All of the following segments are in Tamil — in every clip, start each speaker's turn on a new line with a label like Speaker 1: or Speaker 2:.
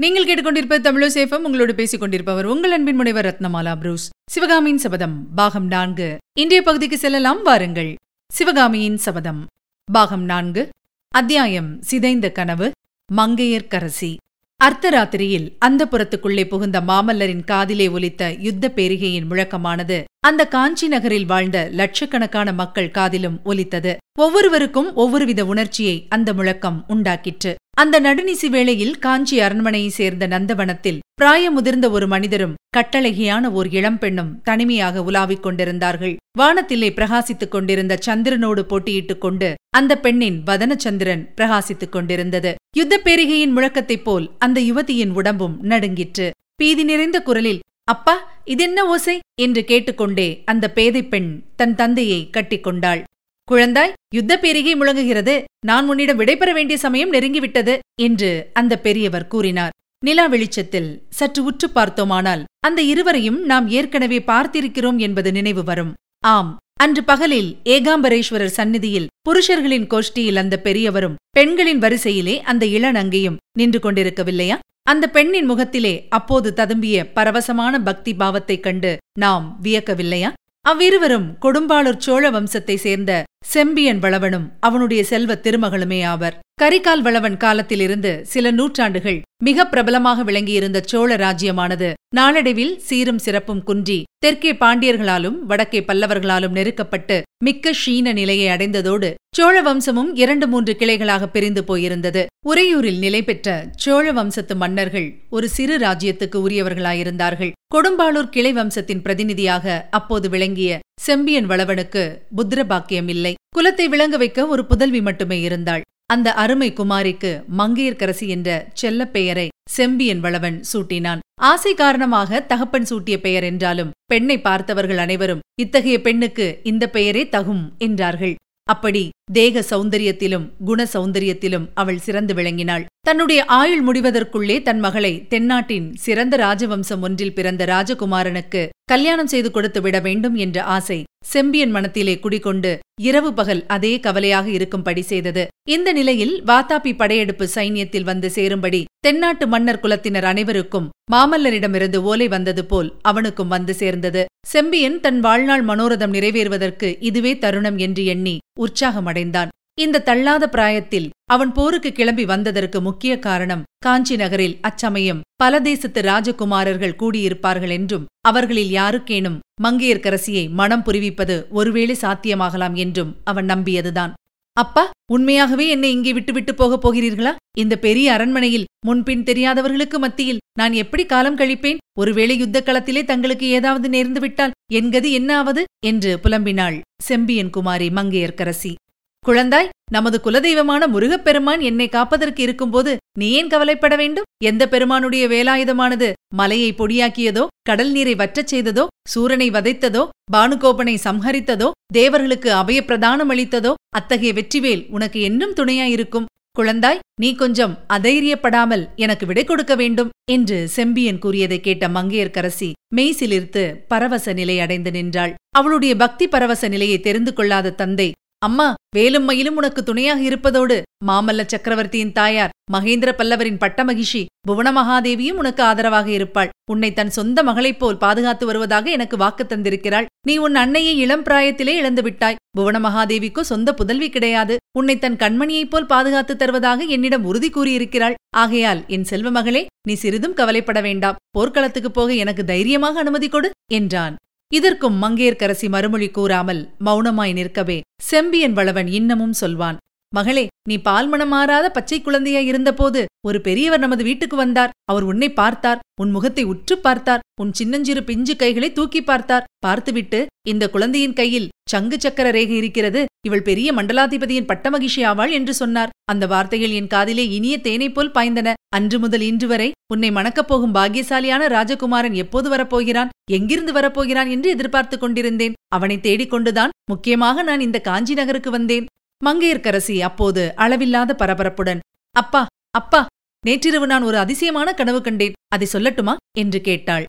Speaker 1: நீங்கள் கேட்டுக்கொண்டிருப்பது தமிழசேஃபம் உங்களோடு பேசிக் கொண்டிருப்பவர் உங்கள் அன்பின் முனைவர் ரத்னமாலா புரூஸ். சிவகாமியின் சபதம் பாகம் நான்கு. இன்றைய பகுதிக்கு செல்லலாம் வாருங்கள். சிவகாமியின் சபதம் பாகம் நான்கு. அத்தியாயம் சிதைந்த கனவு மங்கையர்க்கரசி அர்த்தராத்திரியில் அந்த புறத்துக்குள்ளே புகுந்த மாமல்லரின் காதிலே ஒலித்த யுத்த பேரிகையின் முழக்கமானது அந்த காஞ்சி நகரில் வாழ்ந்த லட்சக்கணக்கான மக்கள் காதிலும் ஒலித்தது. ஒவ்வொருவருக்கும் ஒவ்வொருவித உணர்ச்சியை அந்த முழக்கம் உண்டாக்கிற்று. அந்த நடுநிசி வேளையில் காஞ்சி அரண்மனையைச் சேர்ந்த நந்தவனத்தில் பிராய முதிர்ந்த ஒரு மனிதரும் கட்டழகியான ஓர் இளம்பெண்ணும் தனிமையாக உலாவிக் கொண்டிருந்தார்கள். வானத்திலே பிரகாசித்துக் கொண்டிருந்த சந்திரனோடு போட்டியிட்டுக் கொண்டு அந்த பெண்ணின் வதனச்சந்திரன் பிரகாசித்துக் கொண்டிருந்தது. யுத்தப் பேரிகையின் முழக்கத்தைப் போல் அந்த யுவதியின் உடம்பும் நடுங்கிற்று. பீதி நிறைந்த குரலில் அப்பா இதென்ன ஓசை? என்று கேட்டுக்கொண்டே அந்த பேதைப் பெண் தன் தந்தையை கட்டிக்கொண்டாள் குழந்தாய் யுத்த பேரிகை முழங்குகிறது. நான் உன்னிடம் விடைபெற வேண்டிய சமயம் நெருங்கிவிட்டது என்று அந்த பெரியவர் கூறினார். நிலா வெளிச்சத்தில் சற்று உற்று பார்த்தோமானால் அந்த இருவரையும் நாம் ஏற்கனவே பார்த்திருக்கிறோம் என்பது நினைவு வரும். ஆம் அன்று பகலில் ஏகாம்பரேஸ்வரர் சந்நிதியில் புருஷர்களின் கோஷ்டியில் அந்த பெரியவரும் பெண்களின் வரிசையிலே அந்த இளநங்கையும் நின்று கொண்டிருக்கவில்லையா? அந்த பெண்ணின் முகத்திலே அப்போது ததும்பிய பரவசமான பக்தி பாவத்தைக் கண்டு நாம் வியக்கவில்லையா? அவ்விருவரும் கொடும்பாளூர் சோழ வம்சத்தை சேர்ந்த செம்பியன் வளவனும் அவனுடைய செல்வ திருமகளுமே ஆவர். கரிகால் வளவன் காலத்திலிருந்து சில நூற்றாண்டுகள் மிக பிரபலமாக விளங்கியிருந்த சோழ ராஜ்யமானது நாளடைவில் சீரும் சிறப்பும் குன்றி தெற்கே பாண்டியர்களாலும் வடக்கே பல்லவர்களாலும் நெருக்கப்பட்டு மிக்க ஷீன நிலையை அடைந்ததோடு சோழ வம்சமும் இரண்டு மூன்று கிளைகளாக பிரிந்து போயிருந்தது. உறையூரில் நிலை பெற்ற சோழ வம்சத்து மன்னர்கள் ஒரு சிறு ராஜ்யத்துக்கு உரியவர்களாயிருந்தார்கள். கொடும்பாளூர் கிளை வம்சத்தின் பிரதிநிதியாக அப்போது விளங்கிய செம்பியன் வளவனுக்கு புத்திர பாக்கியம் இல்லை குலத்தை விளங்க வைக்க ஒரு புதல்வி மட்டுமே இருந்தாள். அந்த அருமை குமாரிக்கு மங்கையர்க்கரசி என்ற செல்லப் பெயரை செம்பியன் வளவன் சூட்டினான். ஆசை காரணமாக தகப்பன் சூட்டிய பெயர் என்றாலும் பெண்ணை பார்த்தவர்கள் அனைவரும் இத்தகைய பெண்ணுக்கு இந்த பெயரே தகும் என்றார்கள். அப்படி தேக சௌந்தரியத்திலும் குண சௌந்தரியத்திலும் அவள் சிறந்து விளங்கினாள். தன்னுடைய ஆயுள் முடிவதற்குள்ளே தன் மகளை தென்னாட்டின் சிறந்த ராஜவம்சம் ஒன்றில் பிறந்த ராஜகுமாரனுக்கு கல்யாணம் செய்து கொடுத்து விட வேண்டும் என்ற ஆசை செம்பியன் மனத்திலே குடிகொண்டு இரவு பகல் அதே கவலையாக இருக்கும்படி செய்தது. இந்த நிலையில் வாத்தாபி படையெடுப்பு சைன்யத்தில் வந்து சேரும்படி தென்னாட்டு மன்னர் குலத்தினர் அனைவருக்கும் மாமல்லரிடமிருந்து ஓலை வந்தது போல் அவனுக்கும் வந்து சேர்ந்தது. செம்பியன் தன் வாழ்நாள் மனோரதம் நிறைவேறுவதற்கு இதுவே தருணம் என்று எண்ணி உற்சாகமடை அடைந்தான். இந்த தள்ளாத பிராயத்தில் அவன் போருக்கு கிளம்பி வந்ததற்கு முக்கிய காரணம் காஞ்சி நகரில் அச்சமயம் பல தேசத்து ராஜகுமாரர்கள் கூடியிருப்பார்கள் என்றும் அவர்களில் யாருக்கேனும் மங்கையர்க்கரசியை மனம் புரிவிப்பது ஒருவேளை சாத்தியமாகலாம் என்றும் அவன் நம்பியதுதான். அப்பா உண்மையாகவே என்னை இங்கே விட்டுவிட்டு போகப் போகிறீர்களா? இந்த பெரிய அரண்மனையில் முன்பின் தெரியாதவர்களுக்கு மத்தியில் நான் எப்படி காலம் கழிப்பேன்? ஒருவேளை யுத்த களத்திலே தங்களுக்கு ஏதாவது நேர்ந்து விட்டால் என் என்ன ஆவது என்று புலம்பினாள் செம்பியன் குமாரி மங்கையர்க்கரசி. குழந்தாய் நமது குலதெய்வமான முருகப்பெருமான் என்னை காப்பதற்கு இருக்கும்போது நீ ஏன் கவலைப்பட வேண்டும்? எந்த பெருமானுடைய வேலாயுதமானது மலையை பொடியாக்கியதோ கடல் நீரை வற்றச் செய்ததோ சூரனை வதைத்ததோ பானுகோபனை சம்ஹரித்ததோ தேவர்களுக்கு அபயப்பிரதானம் அளித்ததோ அத்தகைய வெற்றிவேல் உனக்கு என்றும் துணையாயிருக்கும். குழந்தாய் நீ கொஞ்சம் அதைரியப்படாமல் எனக்கு விடை கொடுக்க வேண்டும் என்று செம்பியன் கூறியதை கேட்ட மங்கையர்க்கரசி மெய்சிலிர்த்து பரவச நிலை அடைந்து நின்றாள். அவளுடைய பக்தி பரவச நிலையை தெரிந்து கொள்ளாத தந்தை அம்மா வேலும் மயிலும் உனக்கு துணையாக இருப்பதோடு மாமல்ல சக்கரவர்த்தியின் தாயார் மகேந்திர பல்லவரின் பட்டமகிஷி புவனமகாதேவியும் உனக்கு ஆதரவாக இருப்பாள். உன்னை தன் சொந்த மகளைப் போல் பாதுகாத்து வருவதாக எனக்கு வாக்கு தந்திருக்கிறாள். நீ உன் அன்னையை இளம் பிராயத்திலே இழந்து விட்டாய். புவனமகாதேவிக்கோ சொந்த புதல்வி கிடையாது. உன்னை தன் கண்மணியைப் போல் பாதுகாத்து தருவதாக என்னிடம் உறுதி கூறியிருக்கிறாள். ஆகையால் என் செல்வ மகளே நீ சிறிதும் கவலைப்பட வேண்டாம். போர்க்களத்துக்குப் போக எனக்கு தைரியமாக அனுமதி கொடு என்றான். இதற்கும் மங்கையர்க்கரசி மறுமொழி கூறாமல் மௌனமாய் நிற்கவே செம்பியன் வளவன் இன்னமும் சொல்வான் மகளே நீ பால்மணம் மாறாத பச்சை குழந்தையா இருந்தபோது ஒரு பெரியவர் நமது வீட்டுக்கு வந்தார். அவர் உன்னை பார்த்தார். உன் முகத்தை உற்று பார்த்தார். உன் சின்னஞ்சிறு பிஞ்சு கைகளை தூக்கி பார்த்தார். பார்த்துவிட்டு இந்த குழந்தையின் கையில் சங்கு சக்கர ரேகை இருக்கிறது. இவள் பெரிய மண்டலாதிபதியின் பட்டமகிஷி ஆவாள் என்று சொன்னார். அந்த வார்த்தைகள் என் காதிலே இனிய தேனைப் போல் பாய்ந்தன. அன்று முதல் இன்று வரை உன்னை மணக்கப் போகும் பாக்கியசாலியான ராஜகுமாரன் எப்போது வரப்போகிறான்? எங்கிருந்து வரப்போகிறான் என்று எதிர்பார்த்துக் கொண்டிருந்தேன். அவனை தேடிக் கொண்டுதான் முக்கியமாக நான் இந்த காஞ்சி நகருக்கு வந்தேன். மங்கையர்க்கரசி அப்போது அளவில்லாத பரபரப்புடன் அப்பா அப்பா நேற்றிரவு நான் ஒரு அதிசயமான கனவு கண்டேன். அதை சொல்லட்டுமா? என்று கேட்டாள்.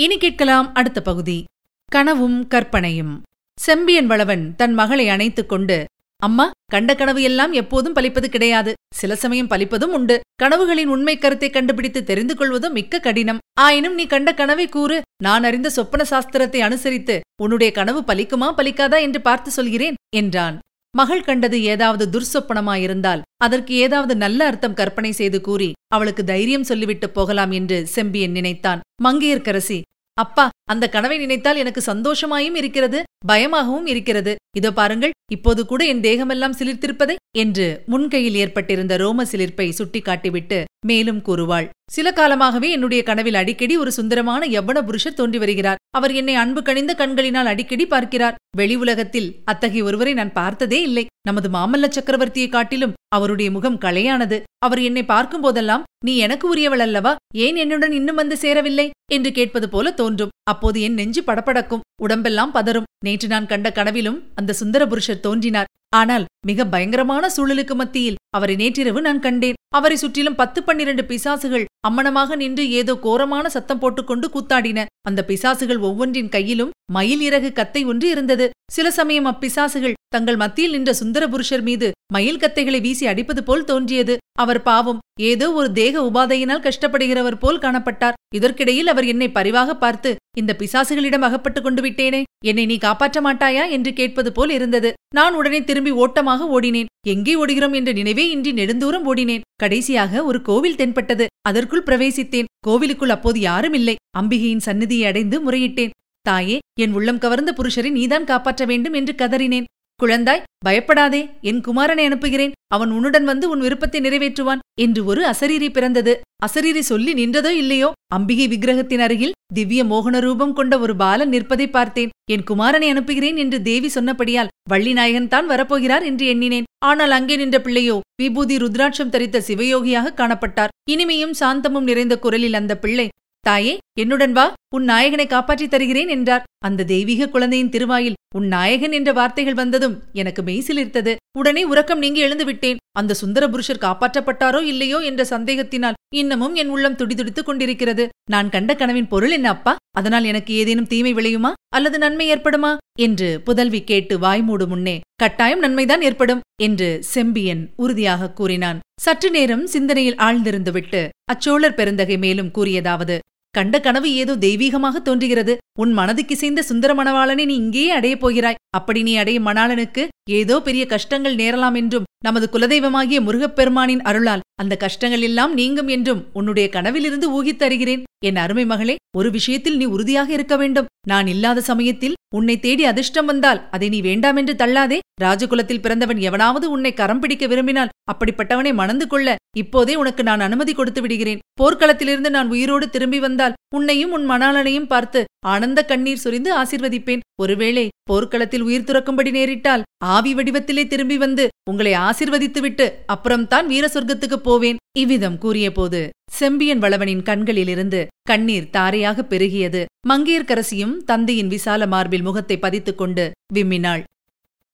Speaker 1: இனி கேட்கலாம். அடுத்த பகுதி. கனவும் கற்பனையும். செம்பியன் வளவன் தன் மகளை அணைத்துக் கொண்டு அம்மா கண்ட கனவு எல்லாம் எப்போதும் பலிப்பது கிடையாது. சில சமயம் பலிப்பதும் உண்டு. கனவுகளின் உண்மை கருத்தை கண்டுபிடித்து தெரிந்து கொள்வதும் மிக்க கடினம். ஆயினும் நீ கண்ட கனவை கூறு நான் அறிந்த சொப்பன சாஸ்திரத்தை அனுசரித்து உன்னுடைய கனவு பலிக்குமா பலிக்காதா என்று பார்த்து சொல்கிறேன் என்றான். மகள் கண்டது ஏதாவது துர்சொப்பனமாயிருந்தால் அதற்கு ஏதாவது நல்ல அர்த்தம் கற்பனை செய்து கூறி அவளுக்கு தைரியம் சொல்லிவிட்டு போகலாம் என்று செம்பியன் நினைத்தான். மங்கையர்க்கரசி அப்பா அந்த கனவை நினைத்தால் எனக்கு சந்தோஷமாயும் இருக்கிறது பயமாகவும் இருக்கிறது. இதோ பாருங்கள் இப்போது கூட என் தேகமெல்லாம் சிலிர்த்திருப்பதை என்று முன்கையில் ஏற்பட்டிருந்த ரோம சிலிர்ப்பை சுட்டிக்காட்டிவிட்டு மேலும் கூறுவாள். சில காலமாகவே என்னுடைய கனவில் அடிக்கடி ஒரு சுந்தரமான யவ்வன புருஷர் தோன்றி வருகிறார். அவர் என்னை அன்பு கணிந்த கண்களினால் அடிக்கடி பார்க்கிறார். வெளி உலகத்தில் அத்தகைய ஒருவரை நான் பார்த்ததே இல்லை. நமது மாமல்ல சக்கரவர்த்தியை காட்டிலும் அவருடைய முகம் களையானது. அவர் என்னை பார்க்கும் போதெல்லாம் நீ எனக்கு உரியவள் அல்லவா? ஏன் என்னுடன் இன்னும் வந்து சேரவில்லை? என்று கேட்பது போல தோன்றும். அப்போது என் நெஞ்சு படபடக்கும். உடம்பெல்லாம் பதறும். நேற்று நான் கண்ட கனவிலும் அந்த சுந்தர புருஷர் தோன்றினார். ஆனால் மிக பயங்கரமான சூழலுக்கு மத்தியில் அவரை நேற்றிரவு நான் கண்டேன். அவரை சுற்றிலும் பத்து பன்னிரண்டு பிசாசுகள் அம்மனமாக நின்று ஏதோ கோரமான சத்தம் போட்டுக்கொண்டு கூத்தாடின. அந்த பிசாசுகள் ஒவ்வொன்றின் கையிலும் மயில் இறகு கத்தை ஒன்று இருந்தது. சில சமயம் அப்பிசாசுகள் தங்கள் மத்தியில் நின்ற சுந்தர புருஷர் மீது மயில் கத்தைகளை வீசி அடிப்பது போல் தோன்றியது. அவர் பாவம் ஏதோ ஒரு தேக உபாதையினால் கஷ்டப்படுகிறவர் போல் காணப்பட்டார். இதற்கிடையில் அவர் என்னை பரிவாக பார்த்து இந்த பிசாசுகளிடம் அகப்பட்டுக் கொண்டு விட்டேனே என்னை நீ காப்பாற்ற மாட்டாயா? என்று கேட்பது போல் இருந்தது. நான் உடனே திரும்பி ஓட்டமாக ஓடினேன். எங்கே ஓடுகிறோம்? என்ற நினைவே இன்றி நெடுந்தூரம் ஓடினேன். கடைசியாக ஒரு கோவில் தென்பட்டது. அதற்குள் பிரவேசித்தேன். கோவிலுக்குள் அப்போது யாரும் இல்லை. அம்பிகையின் சந்நிதியை அடைந்து முறையிட்டேன். தாயே என் உள்ளம் கவர்ந்த புருஷரை நீதான் காப்பாற்ற வேண்டும் என்று கதறினேன். குழந்தாய் பயப்படாதே என் குமாரனை அனுப்புகிறேன். அவன் உன்னுடன் வந்து உன் விருப்பத்தை நிறைவேற்றுவான் என்று ஒரு அசரீரி பிறந்தது. அசரீரி சொல்லி நின்றதோ இல்லையோ? அம்பிகை விக்கிரகத்தின் அருகில் திவ்ய மோகன ரூபம் கொண்ட ஒரு பாலன் நிற்பதை பார்த்தேன். என் குமாரனை அனுப்புகிறேன் என்று தேவி சொன்னபடியால் வள்ளிநாயகன் தான் வரப்போகிறார் என்று எண்ணினேன். ஆனால் அங்கே நின்ற பிள்ளையோ விபூதி ருத்ராட்சம் தரித்த சிவயோகியாக காணப்பட்டார். இனிமையும் சாந்தமும் நிறைந்த குரலில் அந்த பிள்ளை தாயே என்னுடன் வா உன் நாயகனை காப்பாற்றித் தருகிறேன் என்றார். அந்த தெய்வீக குழந்தையின் திருவாயில் உன் நாயகன் என்ற வார்த்தைகள் வந்ததும் எனக்கு மெய்சிலிருத்தது. உடனே உறக்கம் நீங்கி எழுந்து விட்டேன். அந்த சுந்தர புருஷர் காப்பாற்றப்பட்டாரோ இல்லையோ என்ற சந்தேகத்தினால் இன்னமும் என் உள்ளம் துடிதுடித்துக் கொண்டிருக்கிறது. நான் கண்ட கனவின் பொருள் என்ன அப்பா? அதனால் எனக்கு ஏதேனும் தீமை விளையுமா? அல்லது நன்மை ஏற்படுமா? என்று புதல்வி கேட்டு வாய்மூடு முன்னே கட்டாயம் நன்மைதான் ஏற்படும் என்று செம்பியன் உறுதியாக கூறினான். சற்று நேரம் சிந்தனையில் ஆழ்ந்திருந்துவிட்டு அச்சோழர் பெருந்தகை மேலும் கூறியதாவது கண்ட கனவு ஏதோ தெய்வீகமாக தோன்றுகிறது. உன் மனதுக்கிசைந்த சுந்தர மணவாளனை நீ இங்கேயே அடையப் போகிறாய். அப்படி நீ அடையும் மணாளனுக்கு ஏதோ பெரிய கஷ்டங்கள் நேரலாம் என்றும் நமது குலதெய்வமாகிய முருகப்பெருமானின் அருளால் அந்த கஷ்டங்கள் எல்லாம் நீங்கும் என்றும் உன்னுடைய கனவிலிருந்து ஊகித்தருகிறேன் என் அருமை மகளே ஒரு விஷயத்தில் நீ உறுதியாக இருக்க வேண்டும். நான் இல்லாத சமயத்தில் உன்னை தேடி அதிர்ஷ்டம் வந்தால் அதை நீ வேண்டாமென்று தள்ளாதே. ராஜகுலத்தில் பிறந்தவன் எவனாவது உன்னை கரம் பிடிக்க விரும்பினால் அப்படிப்பட்டவனை மணந்து கொள்ள இப்போதே உனக்கு நான் அனுமதி கொடுத்து விடுகிறேன். போர்க்களத்திலிருந்து நான் உயிரோடு திரும்பி வந்தால் உன்னையும் உன் மணாளனையும் பார்த்து ஆனந்த கண்ணீர் சொரிந்து ஆசிர்வதிப்பேன். ஒருவேளை போர்க்களத்தில் உயிர் துறக்கும்படி நேரிட்டால் ஆவி வடிவத்திலே திரும்பி வந்து உங்களை ஆசிர்வதித்துவிட்டு அப்புறம்தான் வீர சொர்க்கத்துக்கு போவேன் இவ்விதம் கூறியபோது செம்பியன் வளவனின் கண்களிலிருந்து கண்ணீர் தாரையாக பெருகியது. மங்கையர்க்கரசியும் தந்தையின் விசால மார்பில் முகத்தை பதித்துக் கொண்டு விம்மினாள்.